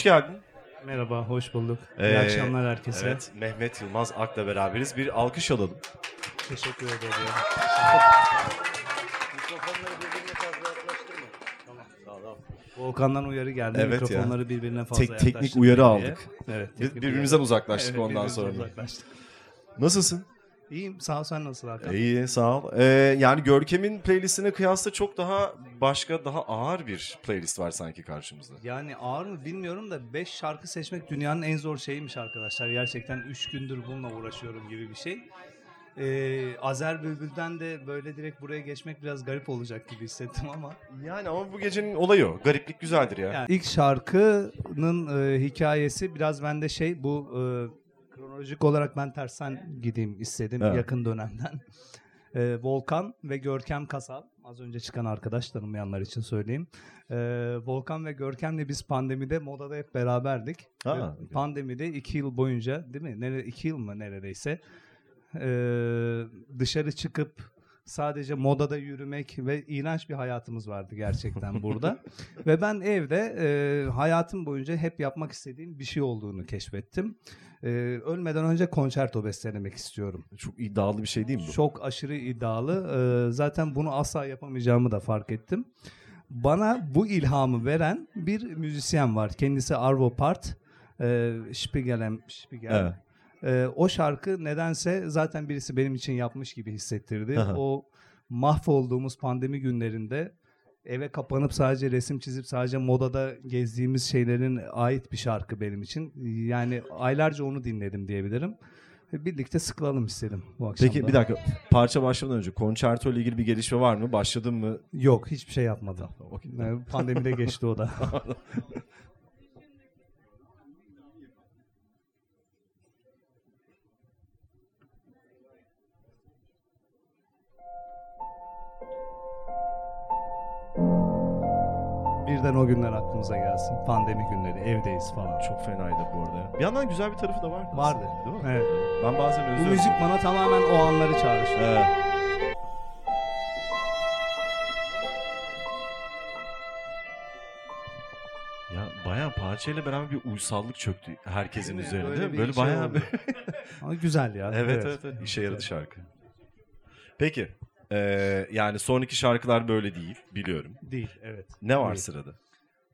hoş geldin. Merhaba, hoş bulduk. İyi Ee, akşamlar herkese. Evet, Mehmet Yılmaz Ak'la beraberiz. Bir alkış alalım. Teşekkür ederim. Volkan'dan uyarı geldi. Evet ya. Mikrofonları birbirine fazla Tek- teknik uyarı diye. aldık. Evet. Biz birbirimizden uzaklaştık Evet, ondan sonra. uzaklaştık. Nasılsın? İyiyim. Sağ ol sen nasıl Hakan? İyi, sağ ol. Ee, yani Görkem'in playlistine kıyasla çok daha başka, daha ağır bir playlist var sanki karşımızda. Yani ağır mı bilmiyorum da 5 şarkı seçmek dünyanın en zor şeyiymiş arkadaşlar. Gerçekten 3 gündür bununla uğraşıyorum gibi bir şey. Ee, Azer Bülbül'den de böyle direkt buraya geçmek biraz garip olacak gibi hissettim ama. Yani ama bu gecenin olayı o. Gariplik güzeldir ya. Yani ilk şarkının e, hikayesi biraz bende şey bu e, kronolojik olarak ben tersten gideyim istedim Evet. yakın dönemden. E, Volkan ve Görkem Kasal az önce çıkan arkadaş tanımayanlar için söyleyeyim. E, Volkan ve Görkem'le biz pandemide modada hep beraberdik. Ha, Ve Pandemide iki yıl boyunca değil mi? Nere, iki yıl mı neredeyse e, dışarı çıkıp sadece modada yürümek ve iğrenç bir hayatımız vardı gerçekten burada. ve ben evde e, hayatım boyunca hep yapmak istediğim bir şey olduğunu keşfettim. E, ölmeden önce konçerto bestelemek istiyorum. Çok iddialı bir şey değil mi bu? Çok aşırı iddialı. E, zaten bunu asla yapamayacağımı da fark ettim. Bana bu ilhamı veren bir müzisyen var. Kendisi Arvo Part. E, Spiegelem, Spiegel. Evet. Ee, o şarkı nedense zaten birisi benim için yapmış gibi hissettirdi. Aha. o mahvolduğumuz pandemi günlerinde eve kapanıp sadece resim çizip sadece modada gezdiğimiz şeylerin ait bir şarkı benim için. Yani aylarca onu dinledim diyebilirim. Birlikte sıkılalım istedim bu akşam. Peki bir dakika. Parça başlamadan önce konçerto ile ilgili bir gelişme var mı? Başladın mı? Yok hiçbir şey yapmadım. Okey. Yani Pandemide geçti o da. Birden o günler aklımıza gelsin. Pandemi günleri, evdeyiz falan. Çok fenaydı bu arada. Bir yandan güzel bir tarafı da vardı. Vardı. aslında, Değil mi? Evet. Ben bazen Bu özlüyorum. müzik bana tamamen o anları çağrıştırıyor. Evet. Ya bayağı parçayla beraber bir uysallık çöktü herkesin Değil mi? üzerine Böyle bir Böyle şey bayağı oldu. bir... Ama güzel ya. evet, evet evet işe yaradı şarkı. Peki ee, yani sonraki şarkılar böyle değil biliyorum. Değil, evet. Ne var Değil. sırada?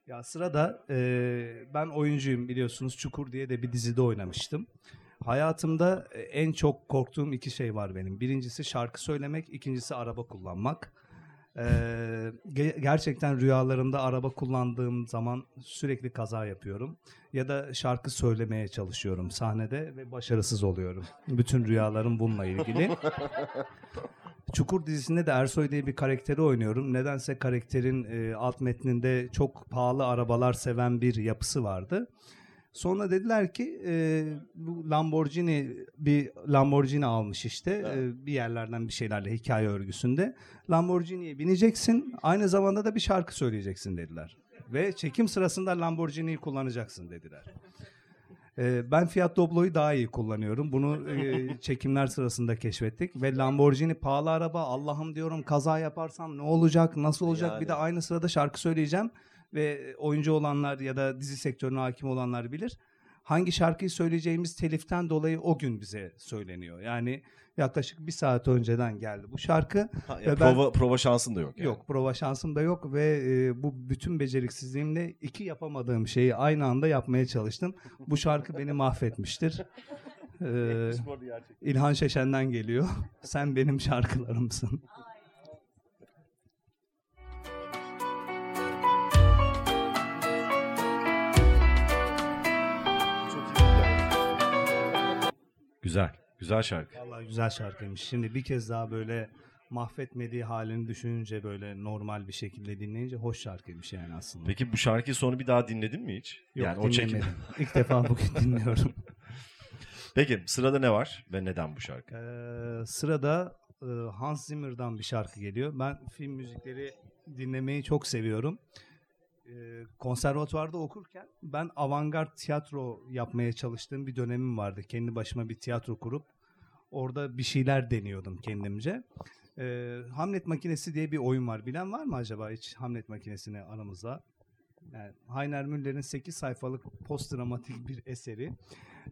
Ya sırada e, ben oyuncuyum biliyorsunuz. Çukur diye de bir dizide oynamıştım. Hayatımda e, en çok korktuğum iki şey var benim. Birincisi şarkı söylemek, ikincisi araba kullanmak. E, ge- gerçekten rüyalarımda araba kullandığım zaman sürekli kaza yapıyorum. Ya da şarkı söylemeye çalışıyorum sahnede ve başarısız oluyorum. Bütün rüyalarım bununla ilgili. Çukur dizisinde de Ersoy diye bir karakteri oynuyorum. Nedense karakterin e, alt metninde çok pahalı arabalar seven bir yapısı vardı. Sonra dediler ki e, bu Lamborghini bir Lamborghini almış işte e, bir yerlerden bir şeylerle hikaye örgüsünde. Lamborghini'ye bineceksin aynı zamanda da bir şarkı söyleyeceksin dediler. Ve çekim sırasında Lamborghini'yi kullanacaksın dediler. Ben Fiat Doblo'yu daha iyi kullanıyorum. Bunu e, çekimler sırasında keşfettik. Ve Lamborghini pahalı araba. Allah'ım diyorum kaza yaparsam ne olacak, nasıl olacak? Yani. Bir de aynı sırada şarkı söyleyeceğim. Ve oyuncu olanlar ya da dizi sektörüne hakim olanlar bilir. Hangi şarkıyı söyleyeceğimiz teliften dolayı o gün bize söyleniyor. Yani yaklaşık bir saat önceden geldi bu şarkı. Ha, ya Ve ben- prova, prova şansın da yok. Yani. Yok prova şansım da yok ve e, bu bütün beceriksizliğimle iki yapamadığım şeyi aynı anda yapmaya çalıştım. Bu şarkı beni mahvetmiştir. Ee, İlhan Şeşen'den geliyor. Sen benim şarkılarımsın. Güzel. Güzel şarkı. Vallahi güzel şarkıymış. Şimdi bir kez daha böyle mahvetmediği halini düşününce böyle normal bir şekilde dinleyince hoş şarkıymış yani aslında. Peki bu şarkıyı sonra bir daha dinledin mi hiç? Yok, yani o çekim. dinlemedim. İlk defa bugün dinliyorum. Peki sırada ne var ve neden bu şarkı? Ee, sırada e, Hans Zimmer'dan bir şarkı geliyor. Ben film müzikleri dinlemeyi çok seviyorum. Ee, konservatuvarda okurken ben avantgard tiyatro yapmaya çalıştığım bir dönemim vardı. Kendi başıma bir tiyatro kurup orada bir şeyler deniyordum kendimce. Ee, Hamlet Makinesi diye bir oyun var. Bilen var mı acaba hiç Hamlet Makinesi'ni aramızda? Yani Heiner Müller'in 8 sayfalık postdramatik bir eseri.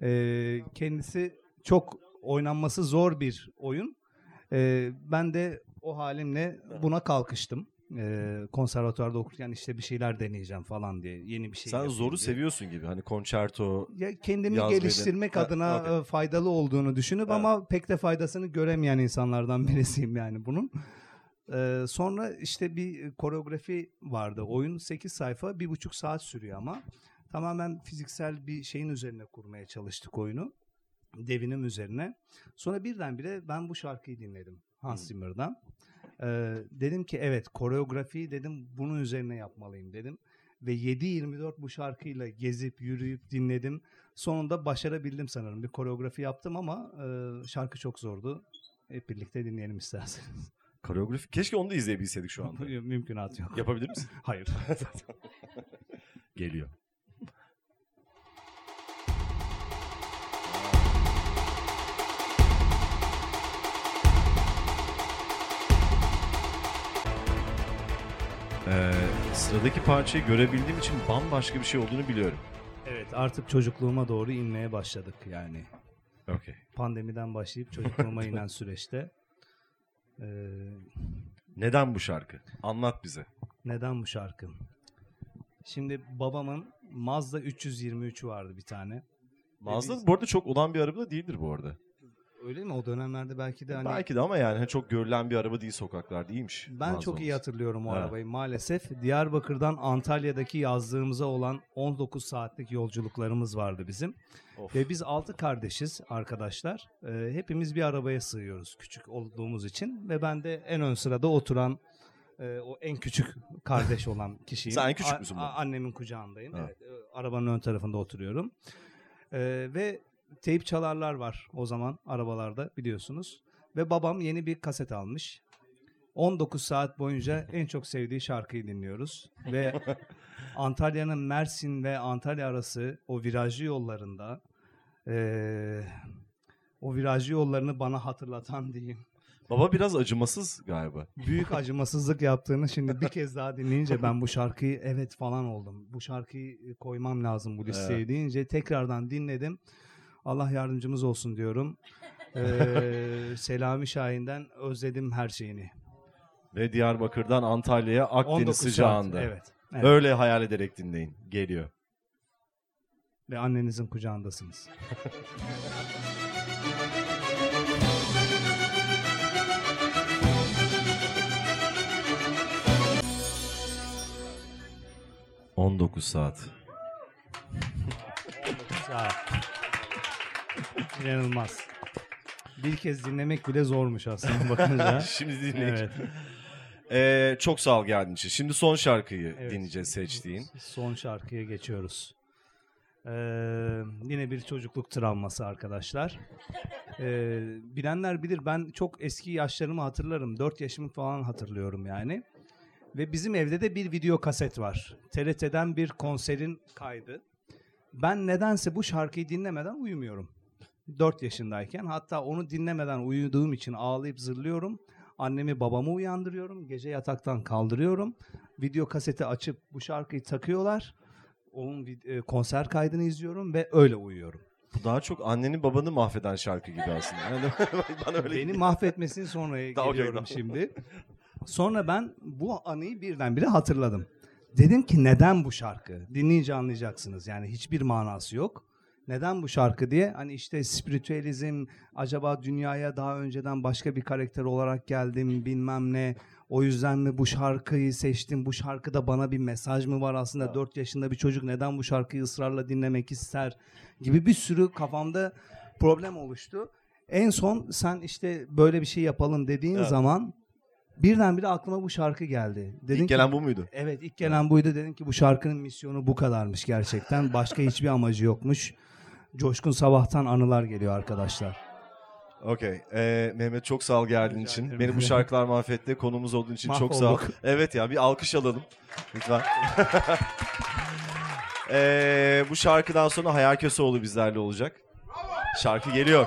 Ee, kendisi çok oynanması zor bir oyun. Ee, ben de o halimle buna kalkıştım. Ee, konservatuvarda okurken işte bir şeyler deneyeceğim falan diye. Yeni bir şey Sen zoru diye. seviyorsun gibi. Hani konçerto Ya kendimi Yazmayı geliştirmek Ha, adına okey. e, faydalı olduğunu düşünüp Evet. ama pek de faydasını göremeyen insanlardan birisiyim yani bunun. Ee, sonra işte bir koreografi vardı. Oyun 8 sayfa, bir buçuk saat sürüyor ama tamamen fiziksel bir şeyin üzerine kurmaya çalıştık oyunu. Devinim üzerine. Sonra birdenbire ben bu şarkıyı dinledim Hans Hmm. Ee, dedim ki evet koreografi dedim bunun üzerine yapmalıyım dedim. Ve 7-24 bu şarkıyla gezip yürüyüp dinledim. Sonunda başarabildim sanırım. Bir koreografi yaptım ama e, şarkı çok zordu. Hep birlikte dinleyelim isterseniz. koreografi. Keşke onu da izleyebilseydik şu anda. Mümkünat yok. Yapabilir misin? Hayır. Geliyor. Ee, sıradaki parçayı görebildiğim için bambaşka bir şey olduğunu biliyorum. evet artık çocukluğuma doğru inmeye başladık yani. Okey. Pandemiden başlayıp çocukluğuma inen süreçte. Ee, Neden bu şarkı? Anlat bize. neden bu şarkı? Şimdi babamın Mazda 323 vardı bir tane. Mazda biz- bu arada çok olan bir araba değildir bu arada. Öyle mi? O dönemlerde belki de hani... Belki de ama yani hani çok görülen bir araba değil sokaklarda. İyiymiş. Ben Mazda çok iyi hatırlıyorum o Evet. arabayı maalesef. Diyarbakır'dan Antalya'daki yazdığımıza olan 19 saatlik yolculuklarımız vardı bizim. Of. Ve biz 6 kardeşiz arkadaşlar. Ee, hepimiz bir arabaya sığıyoruz küçük olduğumuz için. Ve ben de en ön sırada oturan e, o en küçük kardeş olan kişiyim. Sen en küçük müsün a-? Annemin kucağındayım. Ha. Evet, e, arabanın ön tarafında oturuyorum. Ee, ve teyp çalarlar var o zaman arabalarda biliyorsunuz. Ve babam yeni bir kaset almış. 19 saat boyunca en çok sevdiği şarkıyı dinliyoruz. Ve Antalya'nın Mersin ve Antalya arası o virajlı yollarında eee, o virajlı yollarını bana hatırlatan diyeyim. Baba biraz acımasız galiba. Büyük acımasızlık yaptığını şimdi bir kez daha dinleyince ben bu şarkıyı evet falan oldum. Bu şarkıyı koymam lazım bu listeye Evet. deyince tekrardan dinledim. Allah yardımcımız olsun diyorum. Eee, Selami Şahin'den özledim her şeyini. Ve Diyarbakır'dan Antalya'ya 19 Akdeniz saat, sıcağında. Evet. evet. Öyle hayal ederek dinleyin. Geliyor. Ve annenizin kucağındasınız. Hı. 19 saat. Sağ ol. İnanılmaz. Bir kez dinlemek bile zormuş aslında bakınca. Şimdi dinleyin. evet. Ee, çok sağ ol geldiğin için. Şimdi son şarkıyı Evet. dinleyeceğiz seçtiğin. Son şarkıya geçiyoruz. Ee, yine bir çocukluk travması arkadaşlar. Ee, bilenler bilir ben çok eski yaşlarımı hatırlarım. 4 yaşımı falan hatırlıyorum yani. Ve bizim evde de bir video kaset var. TRT'den bir konserin kaydı. Ben nedense bu şarkıyı dinlemeden uyumuyorum. 4 yaşındayken hatta onu dinlemeden uyuduğum için ağlayıp zırlıyorum. Annemi babamı uyandırıyorum. Gece yataktan kaldırıyorum. Video kaseti açıp bu şarkıyı takıyorlar. Onun e, konser kaydını izliyorum ve öyle uyuyorum. Bu daha çok anneni babanı mahveden şarkı gibi aslında. Yani bana öyle Beni mahvetmesini sonra Tamam, okey, geliyorum şimdi. Sonra ben bu anıyı birdenbire hatırladım. Dedim ki neden bu şarkı? Dinleyince anlayacaksınız. Yani hiçbir manası yok. Neden bu şarkı diye hani işte spiritüalizm acaba dünyaya daha önceden başka bir karakter olarak geldim bilmem ne o yüzden mi bu şarkıyı seçtim bu şarkıda bana bir mesaj mı var aslında 4 yaşında bir çocuk neden bu şarkıyı ısrarla dinlemek ister gibi bir sürü kafamda problem oluştu. En son sen işte böyle bir şey yapalım dediğin Evet. zaman birdenbire aklıma bu şarkı geldi. Dedin İlk ki, gelen bu muydu? Evet ilk gelen buydu. Dedim ki bu şarkının misyonu bu kadarmış gerçekten. Başka hiçbir amacı yokmuş. Coşkun Sabah'tan anılar geliyor arkadaşlar. Okey. Ee, Mehmet çok sağ ol geldiğin Rica için. ederim. Beni bu şarkılar mahvetti. Konumuz olduğun için çok sağ ol. Mahvolduk. Evet ya bir alkış alalım. Lütfen. Ee, bu şarkıdan sonra Hayal Köseoğlu bizlerle olacak. Şarkı geliyor.